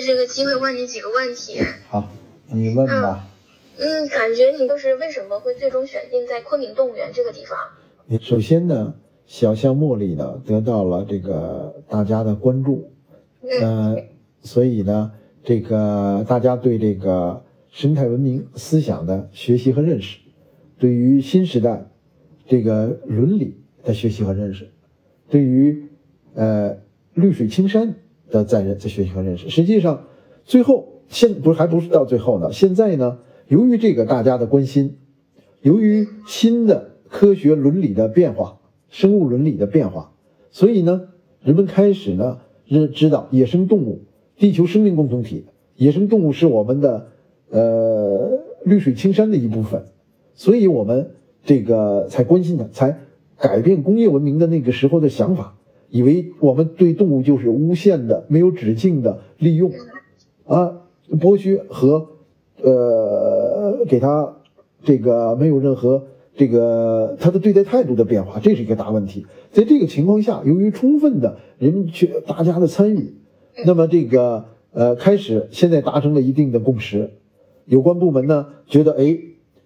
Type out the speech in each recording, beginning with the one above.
这个机会问你几个问题。好，你问吧。嗯，感觉你就是为什么会最终选定在昆明动物园这个地方？首先呢，小象茉莉呢得到了这个大家的关注，呃，所以呢，这个大家对这个生态文明思想的学习和认识，对于新时代这个伦理的学习和认识，对于呃绿水青山的在认在学习和认识，实际上最后现不是还不是到最后呢，现在呢。由于这个大家的关心，由于新的科学伦理的变化，生物伦理的变化，所以呢，人们开始呢认知道野生动物，地球生命共同体，野生动物是我们的呃绿水青山的一部分，所以我们这个才关心它，才改变工业文明的那个时候的想法，以为我们对动物就是无限的、没有止境的利用，啊，剥削和。呃，给他这个没有任何这个他的对待态度的变化，这是一个大问题。在这个情况下，由于充分的人去大家的参与，那么这个呃开始现在达成了一定的共识。有关部门呢觉得，哎，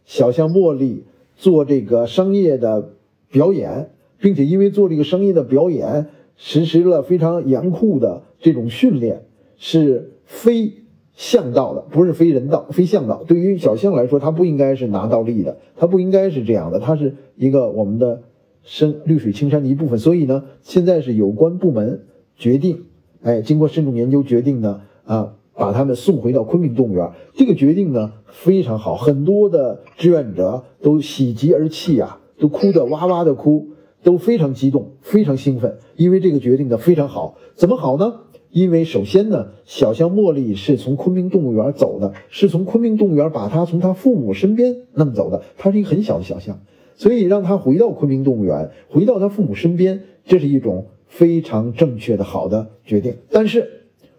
小象茉莉做这个商业的表演，并且因为做这个声音的表演，实施了非常严酷的这种训练，是非。向道的不是非人道，非向道。对于小象来说，它不应该是拿倒立的，它不应该是这样的，它是一个我们的生绿水青山的一部分。所以呢，现在是有关部门决定，哎，经过慎重研究决定呢，啊，把他们送回到昆明动物园。这个决定呢非常好，很多的志愿者都喜极而泣呀，都哭得哇哇的哭，都非常激动，非常兴奋，因为这个决定的非常好。怎么好呢？因为首先呢，小象茉莉是从昆明动物园走的，是从昆明动物园把它从它父母身边弄走的。它是一个很小的小象，所以让它回到昆明动物园，回到它父母身边，这是一种非常正确的好的决定。但是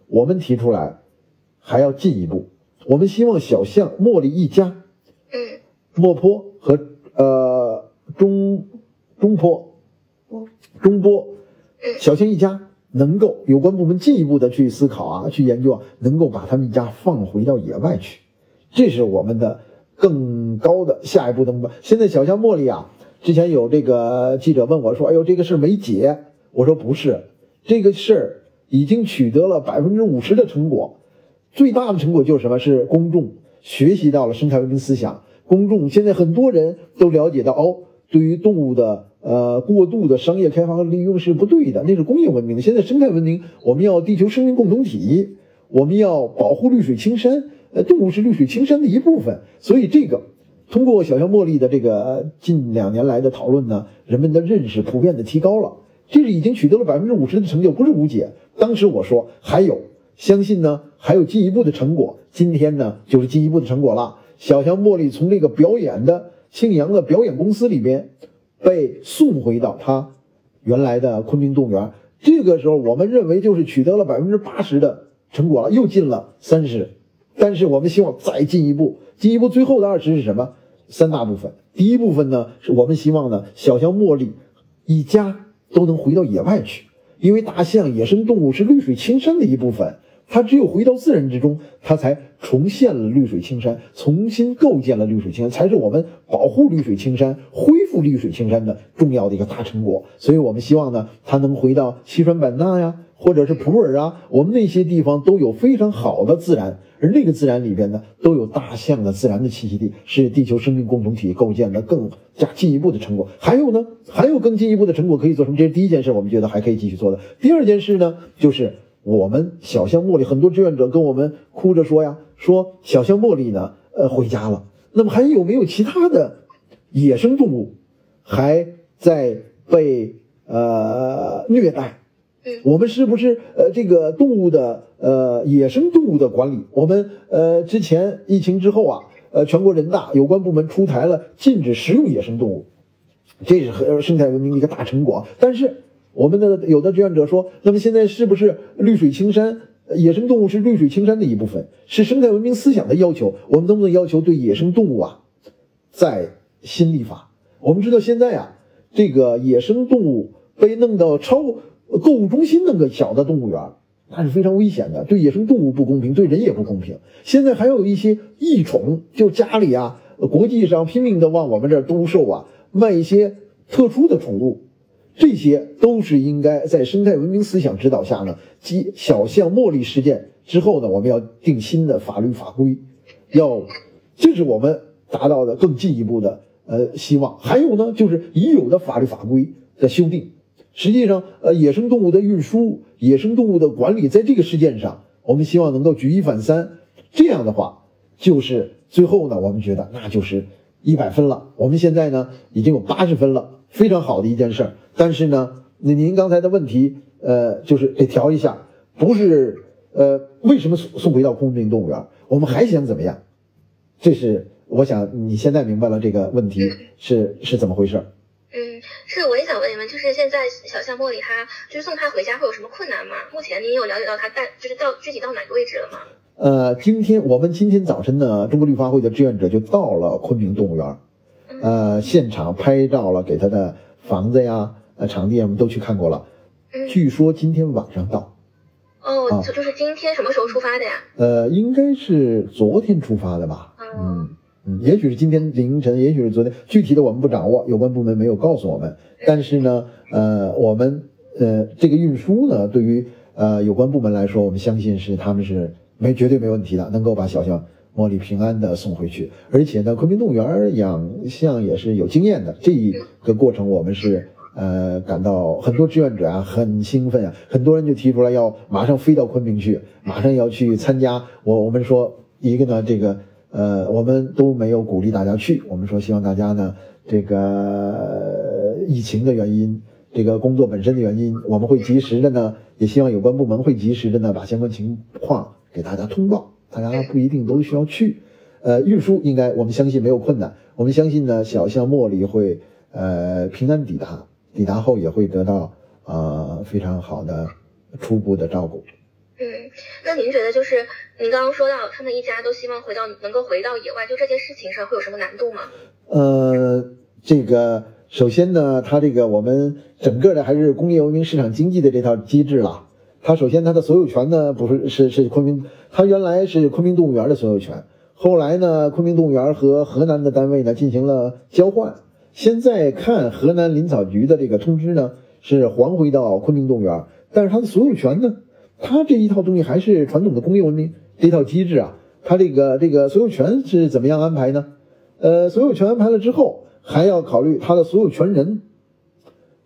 我们提出来还要进一步，我们希望小象茉莉一家，嗯，莫坡和呃中中坡，中波，小象一家。能够有关部门进一步的去思考啊，去研究啊，能够把他们一家放回到野外去，这是我们的更高的下一步的目标。现在小象茉莉啊，之前有这个记者问我说：“哎呦，这个事儿没解。”我说：“不是，这个事儿已经取得了百分之五十的成果，最大的成果就是什么？是公众学习到了生态文明思想，公众现在很多人都了解到哦，对于动物的。”呃，过度的商业开发和利用是不对的，那是工业文明。现在生态文明，我们要地球生命共同体，我们要保护绿水青山。呃，动物是绿水青山的一部分，所以这个通过小象茉莉的这个近两年来的讨论呢，人们的认识普遍的提高了，这是已经取得了百分之五十的成就，不是无解。当时我说还有，相信呢还有进一步的成果。今天呢就是进一步的成果了。小象茉莉从这个表演的庆阳的表演公司里边。被送回到他原来的昆明动物园，这个时候我们认为就是取得了百分之八十的成果了，又进了三十。但是我们希望再进一步，进一步最后的二十是什么？三大部分。第一部分呢，是我们希望呢，小象茉莉一家都能回到野外去，因为大象野生动物是绿水青山的一部分。它只有回到自然之中，它才重现了绿水青山，重新构建了绿水青山，才是我们保护绿水青山、恢复绿水青山的重要的一个大成果。所以，我们希望呢，它能回到西双版纳呀，或者是普洱啊，我们那些地方都有非常好的自然，而那个自然里边呢，都有大象的自然的栖息地，是地球生命共同体构建的更加进一步的成果。还有呢，还有更进一步的成果可以做什么？这是第一件事，我们觉得还可以继续做的。第二件事呢，就是。我们小香茉莉很多志愿者跟我们哭着说呀，说小香茉莉呢，呃，回家了。那么还有没有其他的野生动物还在被呃虐待？我们是不是呃这个动物的呃野生动物的管理？我们呃之前疫情之后啊，呃全国人大有关部门出台了禁止食用野生动物，这是和生态文明的一个大成果。但是。我们的有的志愿者说，那么现在是不是绿水青山？野生动物是绿水青山的一部分，是生态文明思想的要求。我们能不能要求对野生动物啊，在新立法？我们知道现在啊，这个野生动物被弄到超购物中心那个小的动物园，那是非常危险的，对野生动物不公平，对人也不公平。现在还有一些异宠，就家里啊，国际上拼命的往我们这儿兜售啊，卖一些特殊的宠物，这些都是应该在生态文明思想指导下呢，即小象茉莉事件之后呢，我们要定新的法律法规，要，这是我们达到的更进一步的呃希望。还有呢，就是已有的法律法规的修订。实际上，呃，野生动物的运输、野生动物的管理，在这个事件上，我们希望能够举一反三。这样的话，就是最后呢，我们觉得那就是一百分了。我们现在呢，已经有八十分了，非常好的一件事儿。但是呢，那您刚才的问题，呃，就是得调一下，不是呃，为什么送送回到昆明动物园？我们还想怎么样？这是我想你现在明白了这个问题是是怎么回事。嗯，是，我也想问一问，就是现在小象茉莉它就是送它回家会有什么困难吗？目前您有了解到它带就是到具体到哪个位置了吗？呃，今天我们今天早晨呢，中国绿发会的志愿者就到了昆明动物园，呃，现场拍照了，给他的房子呀、呃场地我们都去看过了。据说今天晚上到。哦，就就是今天什么时候出发的呀？呃，应该是昨天出发的吧。嗯。嗯，也许是今天凌晨，也许是昨天，具体的我们不掌握，有关部门没有告诉我们。但是呢，呃，我们呃这个运输呢，对于呃有关部门来说，我们相信是他们是没绝对没问题的，能够把小象茉莉平安的送回去。而且呢，昆明动物园养象也是有经验的，这一个过程我们是呃感到很多志愿者啊很兴奋啊，很多人就提出来要马上飞到昆明去，马上要去参加。我我们说一个呢这个。呃，我们都没有鼓励大家去。我们说，希望大家呢，这个疫情的原因，这个工作本身的原因，我们会及时的呢，也希望有关部门会及时的呢，把相关情况给大家通报。大家不一定都需要去。呃，运输应该我们相信没有困难。我们相信呢，小象茉莉会呃平安抵达，抵达后也会得到呃非常好的初步的照顾。嗯，那您觉得就是您刚刚说到他们一家都希望回到能够回到野外，就这件事情上会有什么难度吗？呃，这个首先呢，它这个我们整个的还是工业文明市场经济的这套机制了。它首先它的所有权呢不是是是昆明，它原来是昆明动物园的所有权，后来呢昆明动物园和河南的单位呢进行了交换，现在看河南林草局的这个通知呢是还回到昆明动物园，但是它的所有权呢？它这一套东西还是传统的工业文明这套机制啊，它这个这个所有权是怎么样安排呢？呃，所有权安排了之后，还要考虑它的所有权人，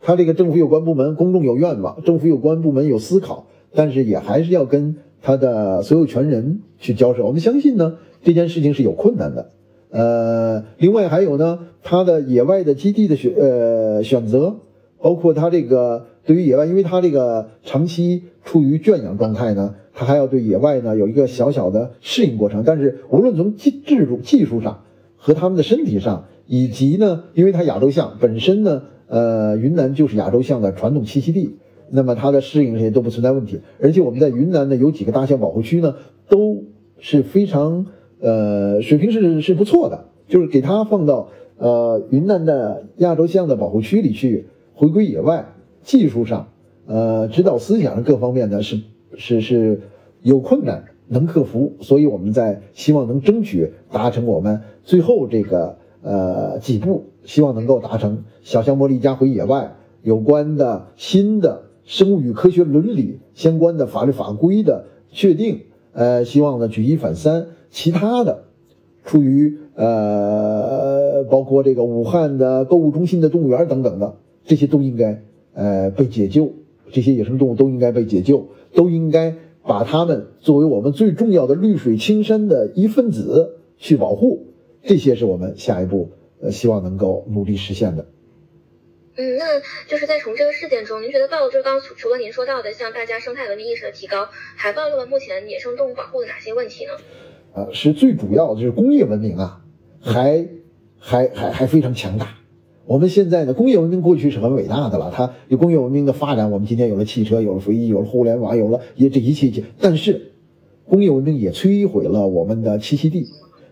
他这个政府有关部门公众有愿望，政府有关部门有思考，但是也还是要跟他的所有权人去交涉。我们相信呢，这件事情是有困难的。呃，另外还有呢，它的野外的基地的选呃选择，包括它这个。对于野外，因为它这个长期处于圈养状态呢，它还要对野外呢有一个小小的适应过程。但是无论从技制度技术上和他们的身体上，以及呢，因为它亚洲象本身呢，呃，云南就是亚洲象的传统栖息地，那么它的适应这些都不存在问题。而且我们在云南呢有几个大象保护区呢，都是非常呃水平是是不错的，就是给它放到呃云南的亚洲象的保护区里去回归野外。技术上，呃，指导思想上各方面呢是是是有困难，能克服，所以我们在希望能争取达成我们最后这个呃几步，希望能够达成小象茉莉家回野外有关的新的生物与科学伦理相关的法律法规的确定，呃，希望呢举一反三，其他的，出于呃包括这个武汉的购物中心的动物园等等的这些都应该。呃，被解救，这些野生动物都应该被解救，都应该把它们作为我们最重要的绿水青山的一份子去保护。这些是我们下一步呃希望能够努力实现的。嗯，那就是在从这个事件中，您觉得暴露就是刚除除了您说到的像大家生态文明意识的提高，还暴露了目前野生动物保护的哪些问题呢？呃，是最主要的就是工业文明啊，还还还还非常强大。我们现在呢，工业文明过去是很伟大的了，它有工业文明的发展，我们今天有了汽车，有了飞机，有了互联网，有了也这一切一切。但是，工业文明也摧毁了我们的栖息地。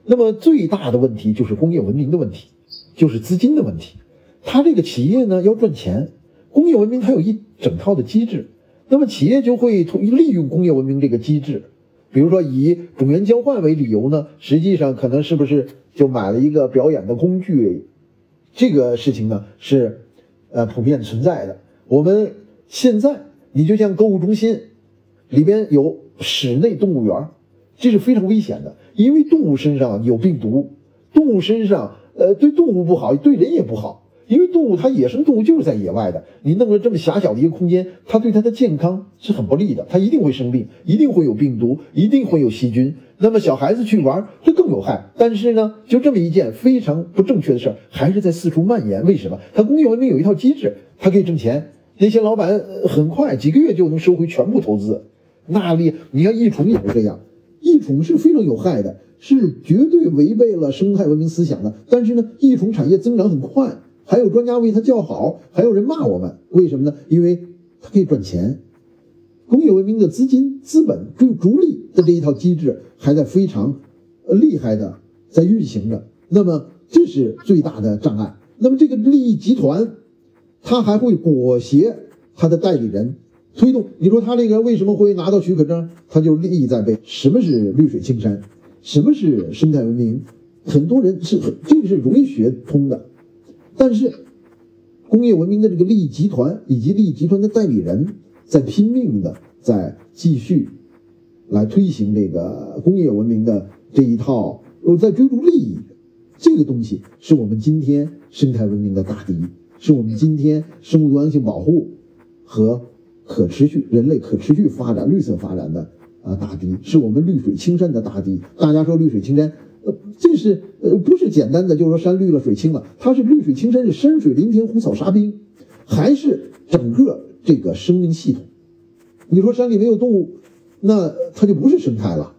那么最大的问题就是工业文明的问题，就是资金的问题。它这个企业呢要赚钱，工业文明它有一整套的机制，那么企业就会利用工业文明这个机制，比如说以种源交换为理由呢，实际上可能是不是就买了一个表演的工具？这个事情呢是呃普遍存在的。我们现在你就像购物中心里边有室内动物园，这是非常危险的，因为动物身上有病毒，动物身上呃对动物不好，对人也不好。因为动物它野生动物就是在野外的，你弄个这么狭小的一个空间，它对它的健康是很不利的，它一定会生病，一定会有病毒，一定会有细菌。那么小孩子去玩，这更有害。但是呢，就这么一件非常不正确的事儿，还是在四处蔓延。为什么？它工业文明有一套机制，它可以挣钱。那些老板很快几个月就能收回全部投资。那里你看益虫也是这样，益虫是非常有害的，是绝对违背了生态文明思想的。但是呢，益虫产业增长很快。还有专家为它叫好，还有人骂我们，为什么呢？因为它可以赚钱。工业文明的资金、资本就逐利的这一套机制还在非常厉害的在运行着。那么这是最大的障碍。那么这个利益集团，他还会裹挟他的代理人推动。你说他这个为什么会拿到许可证？他就利益在背。什么是绿水青山？什么是生态文明？很多人是这个是容易学通的。但是，工业文明的这个利益集团以及利益集团的代理人，在拼命的在继续来推行这个工业文明的这一套，呃，在追逐利益。这个东西是我们今天生态文明的大敌，是我们今天生物多样性保护和可持续人类可持续发展、绿色发展的啊大敌，是我们绿水青山的大敌。大家说绿水青山。呃，这是呃不是简单的，就是说山绿了水青了，它是绿水青山，是山水林田湖草沙冰，还是整个这个生命系统？你说山里没有动物，那它就不是生态了。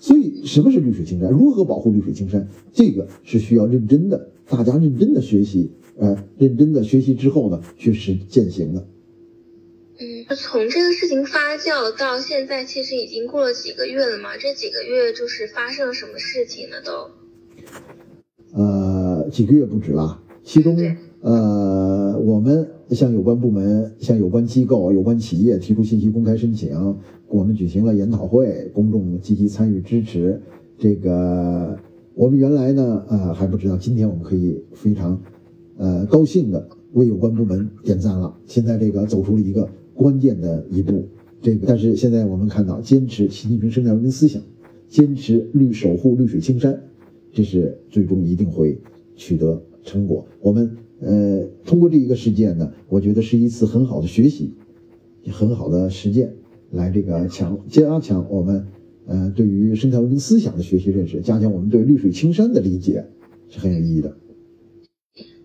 所以什么是绿水青山？如何保护绿水青山？这个是需要认真的，大家认真的学习，呃，认真的学习之后呢，去实践行的。嗯，从这个事情发酵到现在，其实已经过了几个月了嘛？这几个月就是发生了什么事情呢？都，呃，几个月不止了。其中，呃，我们向有关部门、向有关机构、有关企业提出信息公开申请，我们举行了研讨会，公众积极参与支持。这个，我们原来呢，呃，还不知道，今天我们可以非常，呃，高兴的为有关部门点赞了。现在这个走出了一个。关键的一步，这个但是现在我们看到，坚持习近平生态文明思想，坚持绿守护绿水青山，这是最终一定会取得成果。我们呃通过这一个事件呢，我觉得是一次很好的学习，很好的实践，来这个强加强我们呃对于生态文明思想的学习认识，加强我们对绿水青山的理解，是很有意义的。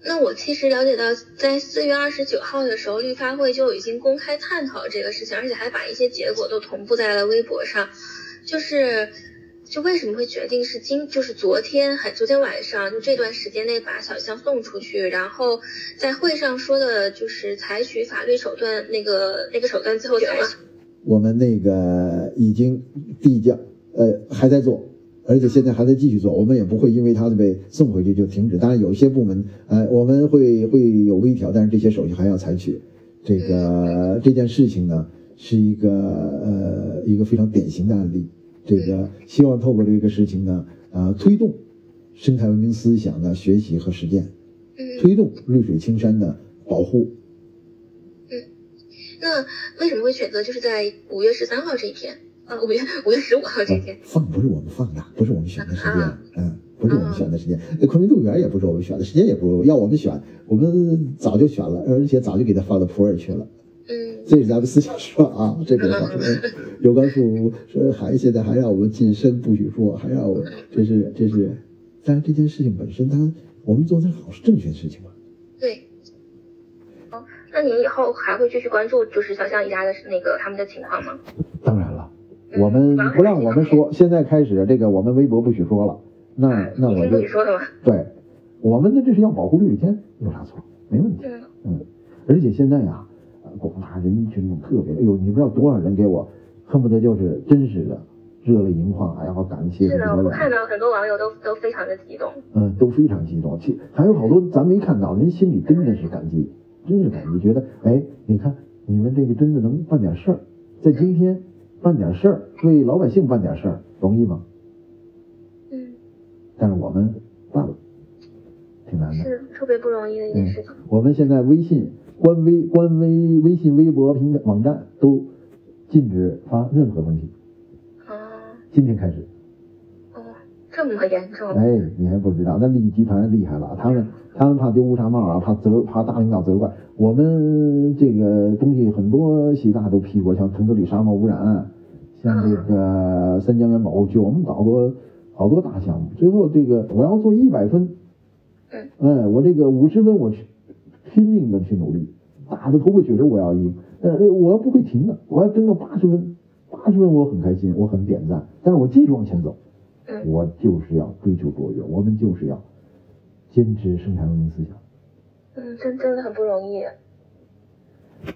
那我其实了解到，在四月二十九号的时候，绿发会就已经公开探讨这个事情，而且还把一些结果都同步在了微博上。就是，就为什么会决定是今，就是昨天，还昨天晚上，就这段时间内把小象送出去，然后在会上说的就是采取法律手段，那个那个手段最后采取。我们那个已经递交，呃，还在做。而且现在还在继续做，我们也不会因为他被送回去就停止。当然，有一些部门，呃，我们会会有微调，但是这些手续还要采取。这个这件事情呢，是一个呃一个非常典型的案例。这个希望透过这个事情呢，呃，推动生态文明思想的学习和实践，推动绿水青山的保护。嗯，那为什么会选择就是在五月十三号这一天？啊，五月五月十五号这天放不是我们放的，不是我们选的时间，嗯，不是我们选的时间。那昆明动物园也不是我们选的时间，也不是要我们选，我们早就选了，而且早就给他放到普洱去了。嗯，这是咱们私下说啊，这个 有关部说还现在还让我们近身，不许说，还让我这是这是，但是这件事情本身，他我们做的好是正确的事情嘛？对。哦，那您以后还会继续关注就是小象一家的那个他们的情况吗？当然了。我们不让我们说，现在开始这个我们微博不许说了。那那我就对，我们的这是要保护绿水天，有啥错？没问题。嗯，而且现在呀，广大人民群众特别，哎呦，你不知道多少人给我，恨不得就是真实的热泪盈眶，然后感谢。是的，我看到很多网友都都非常的激动。嗯，都非常激动。其还有好多咱没看到，人心里真的是感激，真是感激，觉得哎，你看你们这个真的能办点事儿，在今天办点事儿，为老百姓办点事儿，容易吗？嗯，但是我们办了，挺难的。是特别不容易的一件事情。我们现在微信官微、官微、微信、微博平台、网站都禁止发任何东西。啊今天开始，哦，这么严重？哎，你还不知道，那利益集团厉害了，他们他们怕丢乌纱帽啊，怕责怕大领导责怪。我们这个东西很多习大都批过，像腾格里沙漠污染案，像这个三江源保护区，我们搞过好多大项目。最后这个我要做一百分，嗯，哎，我这个五十分我去拼命的去努力，打的头破血流我要赢，呃，我要不会停的，我要争到八十分，八十分我很开心，我很点赞，但是我继续往前走。嗯我就是要追求卓越，我们就是要坚持生产文明思想。嗯，真真的很不容易。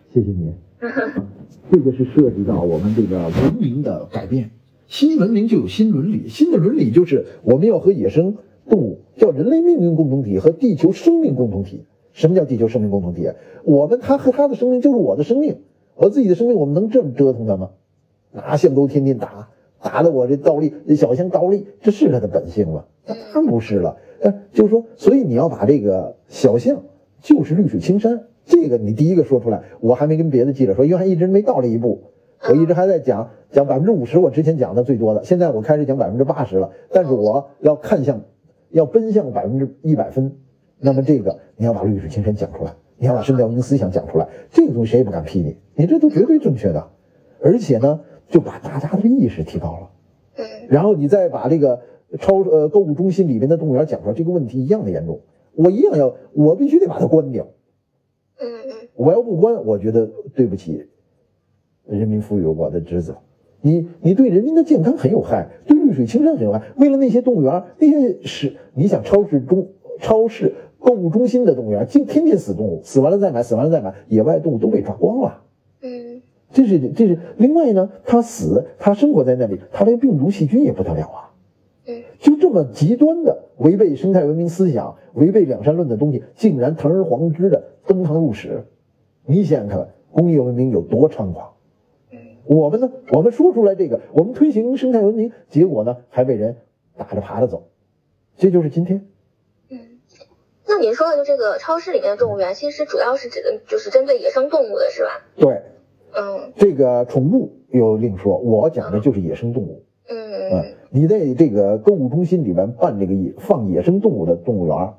谢谢你。这个是涉及到我们这个文明的改变，新文明就有新伦理，新的伦理就是我们要和野生动物叫人类命运共同体和地球生命共同体。什么叫地球生命共同体？我们他和他的生命就是我的生命，我自己的生命，我们能这么折腾他吗？拿象钩天天打，打的我这倒立小象倒立，这是他的本性吗？那当然不是了。哎，就是说，所以你要把这个小象就是绿水青山，这个你第一个说出来，我还没跟别的记者说，因为还一直没到这一步，我一直还在讲讲百分之五十，我之前讲的最多的，现在我开始讲百分之八十了，但是我要看向，要奔向百分之一百分，那么这个你要把绿水青山讲出来，你要把生态文明思想讲出来，这个东西谁也不敢批你，你这都绝对正确的，而且呢，就把大家的意识提高了。嗯然后你再把这个超呃购物中心里面的动物园讲出来，这个问题一样的严重。我一样要，我必须得把它关掉。嗯嗯我要不关，我觉得对不起人民赋予我的职责。你你对人民的健康很有害，对绿水青山很有害。为了那些动物园，那些是你想超市中超市购物中心的动物园，竟天天死动物，死完了再买，死完了再买，野外动物都被抓光了。嗯这是这是另外呢，它死，它生活在那里，它这病毒细菌也不得了啊。嗯就这么极端的违背生态文明思想、违背两山论的东西，竟然堂而皇之的登堂入室。你想想看，工业文明有多猖狂？我们呢？我们说出来这个，我们推行生态文明，结果呢还被人打着爬着走。这就是今天。嗯。那您说的就这个超市里面的动物园，其实主要是指的就是针对野生动物的是吧？对，嗯这个宠物又另说，我讲的就是野生动物。嗯嗯，你在这个购物中心里边办这个野放野生动物的动物园，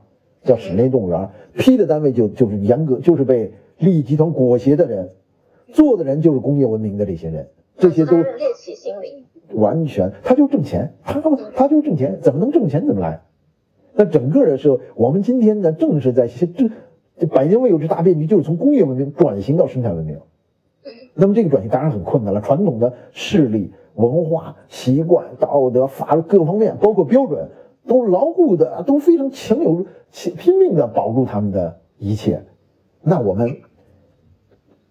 叫室内动物园，批的单位就就是严格就是被利益集团裹挟的人，做的人就是工业文明的这些人，这些都猎奇心理。完全他就挣钱，他们他就挣钱，怎么能挣钱怎么来？那整个的是我们今天呢，正是在这这百年未有之大变局，就是从工业文明转型到生态文明。那么这个转型当然很困难了，传统的势力、文化、习惯、道德、法律各方面，包括标准，都牢固的，都非常强有拼命的保住他们的一切。那我们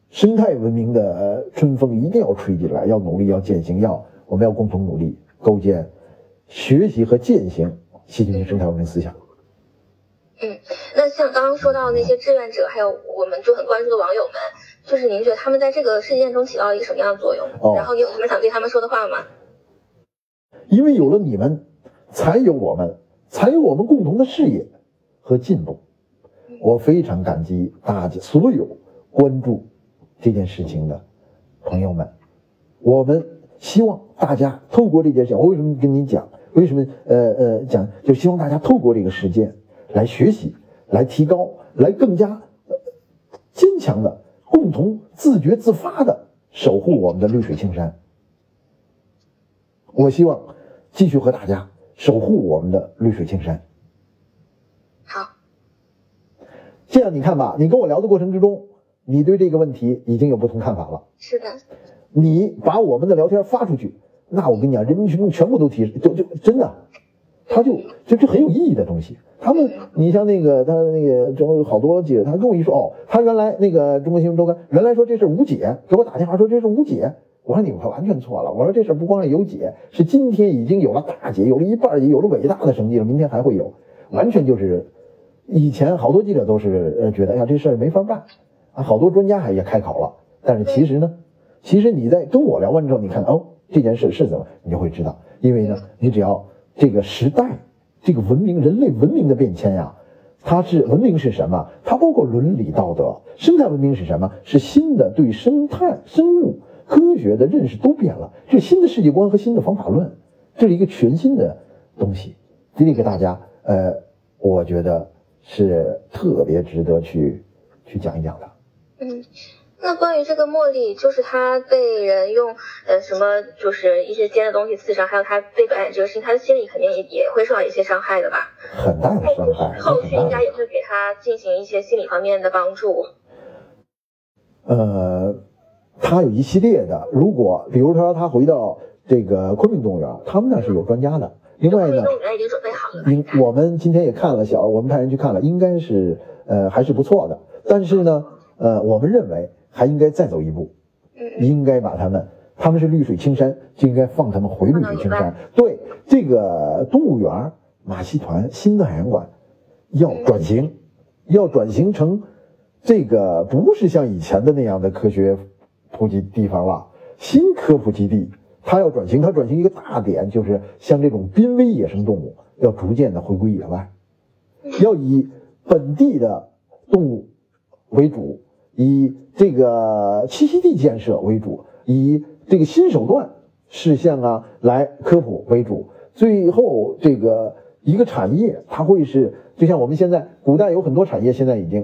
生态文明的春风一定要吹进来，要努力，要践行，要我们要共同努力，构建、学习和践行习近平生态文明思想。嗯，那像刚刚说到那些志愿者，还有我们就很关注的网友们，就是您觉得他们在这个事件中起到了一个什么样的作用？哦然后你有什么想对他们说的话吗？因为有了你们，才有我们，才有我们共同的事业和进步。我非常感激大家所有关注这件事情的朋友们。我们希望大家透过这件事，我为什么跟你讲？为什么呃呃讲？就希望大家透过这个事件来学习，来提高，来更加呃坚强的共同自觉自发的守护我们的绿水青山。我希望继续和大家守护我们的绿水青山。好，这样你看吧，你跟我聊的过程之中，你对这个问题已经有不同看法了。是的，你把我们的聊天发出去，那我跟你讲，人民群众全部都提，就就真的，他就就这很有意义的东西。他们，你像那个他那个中好多记者，他跟我一说，哦，他原来那个中国新闻周刊原来说这事无解，给我打电话说这是无解。我说你们可完全错了，我说这事不光是有解，是今天已经有了大解，有了一半，有了伟大的成绩了，明天还会有，完全就是以前好多记者都是呃觉得，哎呀这事儿没法办。啊，好多专家还也开口了，但是其实呢，其实你在跟我聊完之后，你看哦，这件事是怎么，你就会知道，因为呢，你只要这个时代，这个文明，人类文明的变迁呀，它是文明是什么？它包括伦理道德，生态文明是什么？是新的对生态、生物科学的认识都变了，是新的世界观和新的方法论，这是一个全新的东西。这里给大家，呃，我觉得是特别值得去去讲一讲的。嗯，那关于这个茉莉，就是她被人用呃什么，就是一些尖的东西刺伤，还有她被感染这个事情，她的心理肯定也也会受到一些伤害的吧？很大的伤害。后续应该也会给她进行一些心理方面的帮助。呃，他有一系列的，如果比如说他回到这个昆明动物园，他们那是有专家的。另外呢，动物园已经准备好了。应我们今天也看了小，我们派人去看了，应该是呃还是不错的。但是呢。呃，我们认为还应该再走一步，应该把他们，他们是绿水青山，就应该放他们回绿水青山。对这个动物园马戏团新的海洋馆要转型，要转型成这个不是像以前的那样的科学普及地方了，新科普基地，它要转型，它转型一个大点就是像这种濒危野生动物要逐渐的回归野外，要以本地的动物为主。以这个栖息地建设为主，以这个新手段事项啊来科普为主，最后这个一个产业，它会是就像我们现在古代有很多产业，现在已经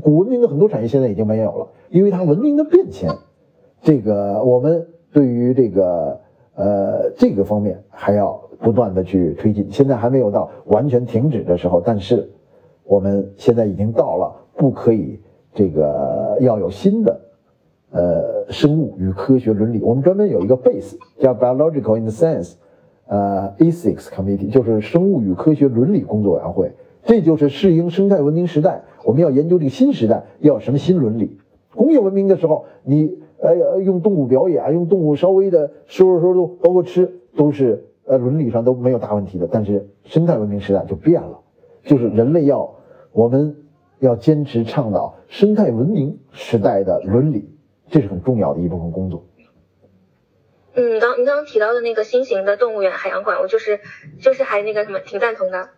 古文明的很多产业现在已经没有了，因为它文明的变迁。这个我们对于这个呃这个方面还要不断的去推进，现在还没有到完全停止的时候，但是我们现在已经到了不可以。这个要有新的，呃，生物与科学伦理。我们专门有一个 base 叫 Biological in Science，呃，Ethics Committee，就是生物与科学伦理工作委员会。这就是适应生态文明时代，我们要研究这个新时代要什么新伦理。工业文明的时候，你呃用动物表演，用动物稍微的收拾收拾，包括吃，都是呃伦理上都没有大问题的。但是生态文明时代就变了，就是人类要我们。要坚持倡导生态文明时代的伦理，这是很重要的一部分工作。嗯，刚你刚刚提到的那个新型的动物园海洋馆，我就是就是还那个什么挺赞同的。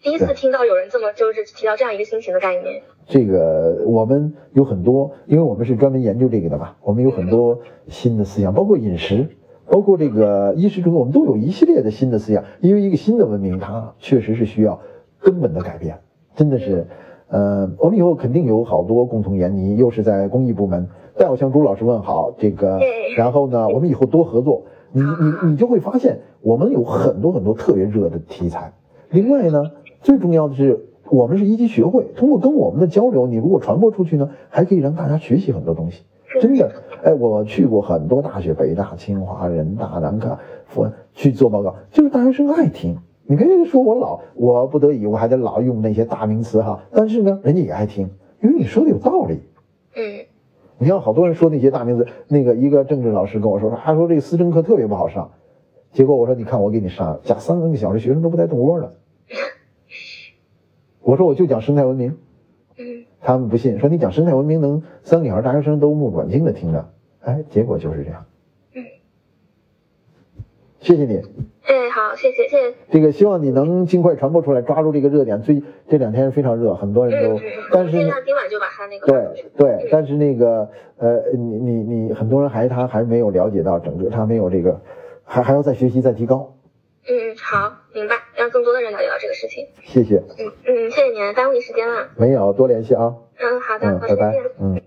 第一次听到有人这么就是提到这样一个新型的概念。这个我们有很多，因为我们是专门研究这个的嘛，我们有很多新的思想，包括饮食，包括这个衣食住行，我们都有一系列的新的思想。因为一个新的文明，它确实是需要根本的改变，真的是。呃，我们以后肯定有好多共同研，你又是在公益部门，代我向朱老师问好。这个，然后呢，我们以后多合作，你你你就会发现，我们有很多很多特别热的题材。另外呢，最重要的是，我们是一级学会，通过跟我们的交流，你如果传播出去呢，还可以让大家学习很多东西。真的，哎，我去过很多大学，北大、清华、人大、南开、我去做报告，就是大学生爱听。你可以说我老，我不得已，我还得老用那些大名词哈。但是呢，人家也爱听，因为你说的有道理。嗯，你看好多人说那些大名词，那个一个政治老师跟我说说，他说这个思政课特别不好上。结果我说，你看我给你上，讲三个小时，学生都不带动窝的。我说我就讲生态文明，嗯，他们不信，说你讲生态文明能三个小时，大学生都目不转睛的听着。哎，结果就是这样。嗯，谢谢你。哎，好，谢谢，谢谢。这个希望你能尽快传播出来，抓住这个热点。最这两天非常热，很多人都。但是今晚就把他那个。对对，但是那个呃，你你你，很多人还他还没有了解到整个，他没有这个，还还要再学习再提高。嗯，好，明白，让更多的人了解到这个事情。谢谢。嗯嗯，谢谢您，耽误你时间了。没有，多联系啊。嗯，好的，拜拜。嗯。